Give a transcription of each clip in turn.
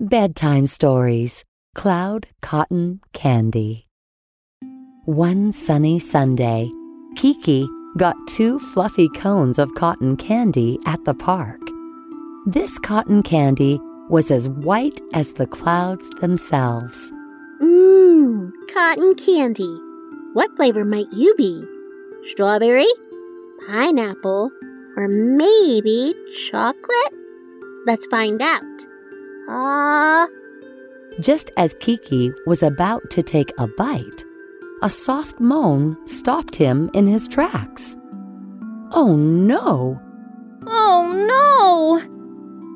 Bedtime Stories Cloud Cotton Candy. One sunny Sunday, Kiki got two fluffy cones of cotton candy at the park. This cotton candy was as white as the clouds themselves. Mmm, cotton candy. What flavor might you be? Strawberry? Pineapple? Or maybe chocolate? Let's find out. Ah. Uh... Just as Kiki was about to take a bite, a soft moan stopped him in his tracks. Oh no! Oh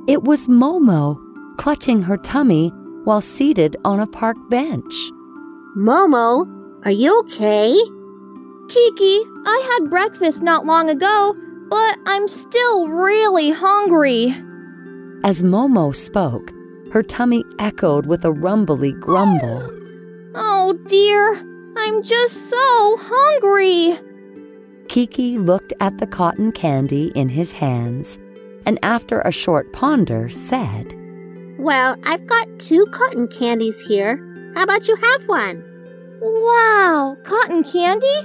no! It was Momo, clutching her tummy while seated on a park bench. Momo, are you okay? Kiki, I had breakfast not long ago, but I'm still really hungry. As Momo spoke, her tummy echoed with a rumbly grumble. Oh dear, I'm just so hungry. Kiki looked at the cotton candy in his hands and, after a short ponder, said, Well, I've got two cotton candies here. How about you have one? Wow, cotton candy?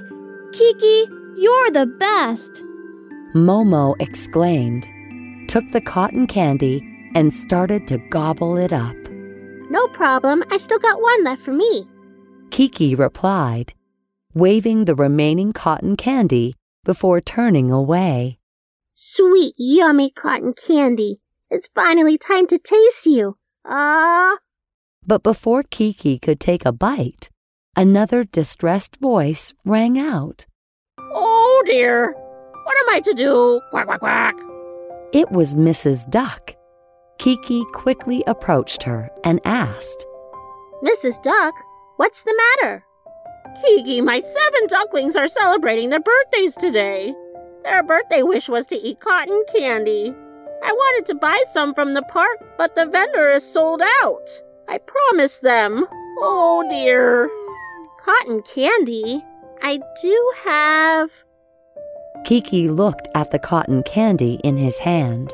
Kiki, you're the best. Momo exclaimed, took the cotton candy, and started to gobble it up. No problem. I still got one left for me. Kiki replied, waving the remaining cotton candy before turning away. Sweet, yummy cotton candy. It's finally time to taste you. Ah. Uh... But before Kiki could take a bite, another distressed voice rang out. Oh dear! What am I to do? Quack, quack, quack. It was Mrs. Duck. Kiki quickly approached her and asked, Mrs. Duck, what's the matter? Kiki, my seven ducklings are celebrating their birthdays today. Their birthday wish was to eat cotton candy. I wanted to buy some from the park, but the vendor is sold out. I promised them. Oh dear. Cotton candy? I do have. Kiki looked at the cotton candy in his hand,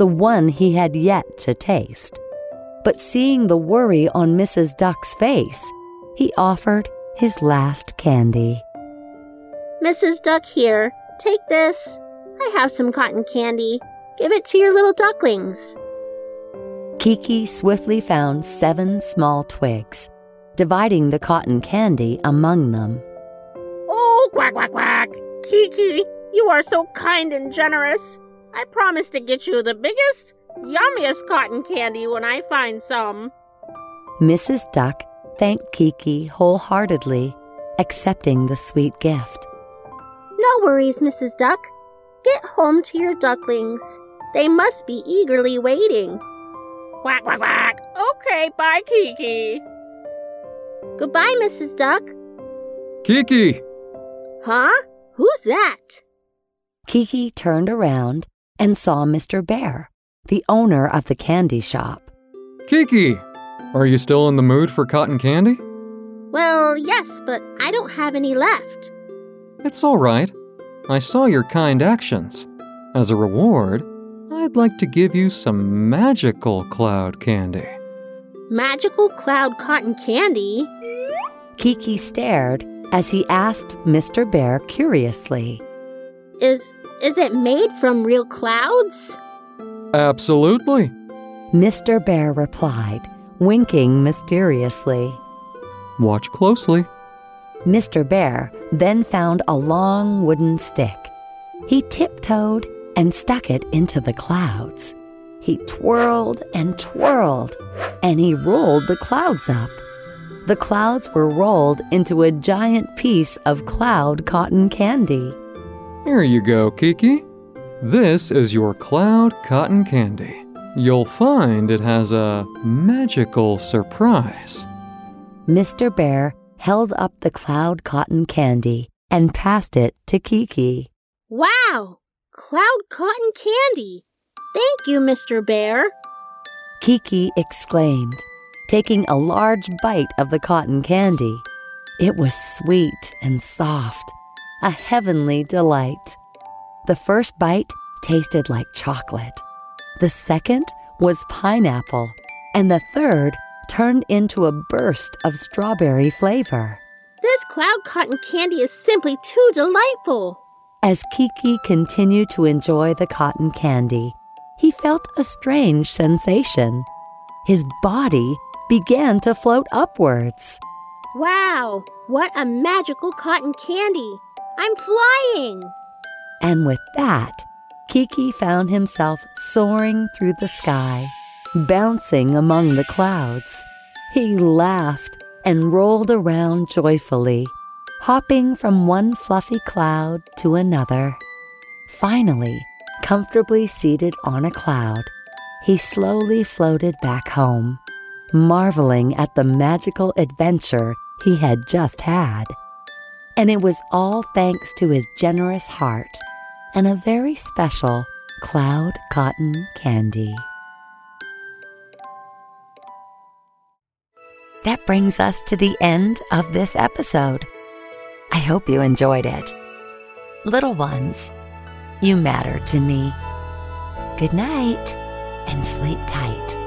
the one he had yet to taste. But seeing the worry on Mrs. Duck's face, he offered his last candy. Mrs. Duck here, take this. I have some cotton candy. Give it to your little ducklings. Kiki swiftly found seven small twigs, dividing the cotton candy among them. Oh, quack, quack, quack! Kiki, you are so kind and generous. I promise to get you the biggest, yummiest cotton candy when I find some. Mrs. Duck thanked Kiki wholeheartedly, accepting the sweet gift. No worries, Mrs. Duck. Get home to your ducklings. They must be eagerly waiting. Quack, quack, quack. Okay, bye, Kiki. Goodbye, Mrs. Duck. Kiki! Huh? Who's that? Kiki turned around and saw Mr. Bear, the owner of the candy shop. Kiki! Are you still in the mood for cotton candy? Well, yes, but I don't have any left. It's all right. I saw your kind actions. As a reward, I'd like to give you some magical cloud candy. Magical cloud cotton candy? Kiki stared as he asked Mr. Bear curiously. Is is it made from real clouds? Absolutely. Mr. Bear replied, winking mysteriously. Watch closely. Mr. Bear then found a long wooden stick. He tiptoed and stuck it into the clouds. He twirled and twirled, and he rolled the clouds up. The clouds were rolled into a giant piece of cloud cotton candy. Here you go, Kiki. This is your cloud cotton candy. You'll find it has a magical surprise. Mr. Bear held up the cloud cotton candy and passed it to Kiki. Wow! Cloud cotton candy! Thank you, Mr. Bear. Kiki exclaimed, taking a large bite of the cotton candy. It was sweet and soft, a heavenly delight. The first bite tasted like chocolate. The second was pineapple, and the third turned into a burst of strawberry flavor. This cloud cotton candy is simply too delightful. As Kiki continued to enjoy the cotton candy, he felt a strange sensation. His body began to float upwards. Wow, what a magical cotton candy! I'm flying! And with that, Kiki found himself soaring through the sky, bouncing among the clouds. He laughed and rolled around joyfully, hopping from one fluffy cloud to another. Finally, comfortably seated on a cloud, he slowly floated back home, marveling at the magical adventure he had just had. And it was all thanks to his generous heart and a very special cloud cotton candy. That brings us to the end of this episode. I hope you enjoyed it. Little ones, you matter to me. Good night and sleep tight.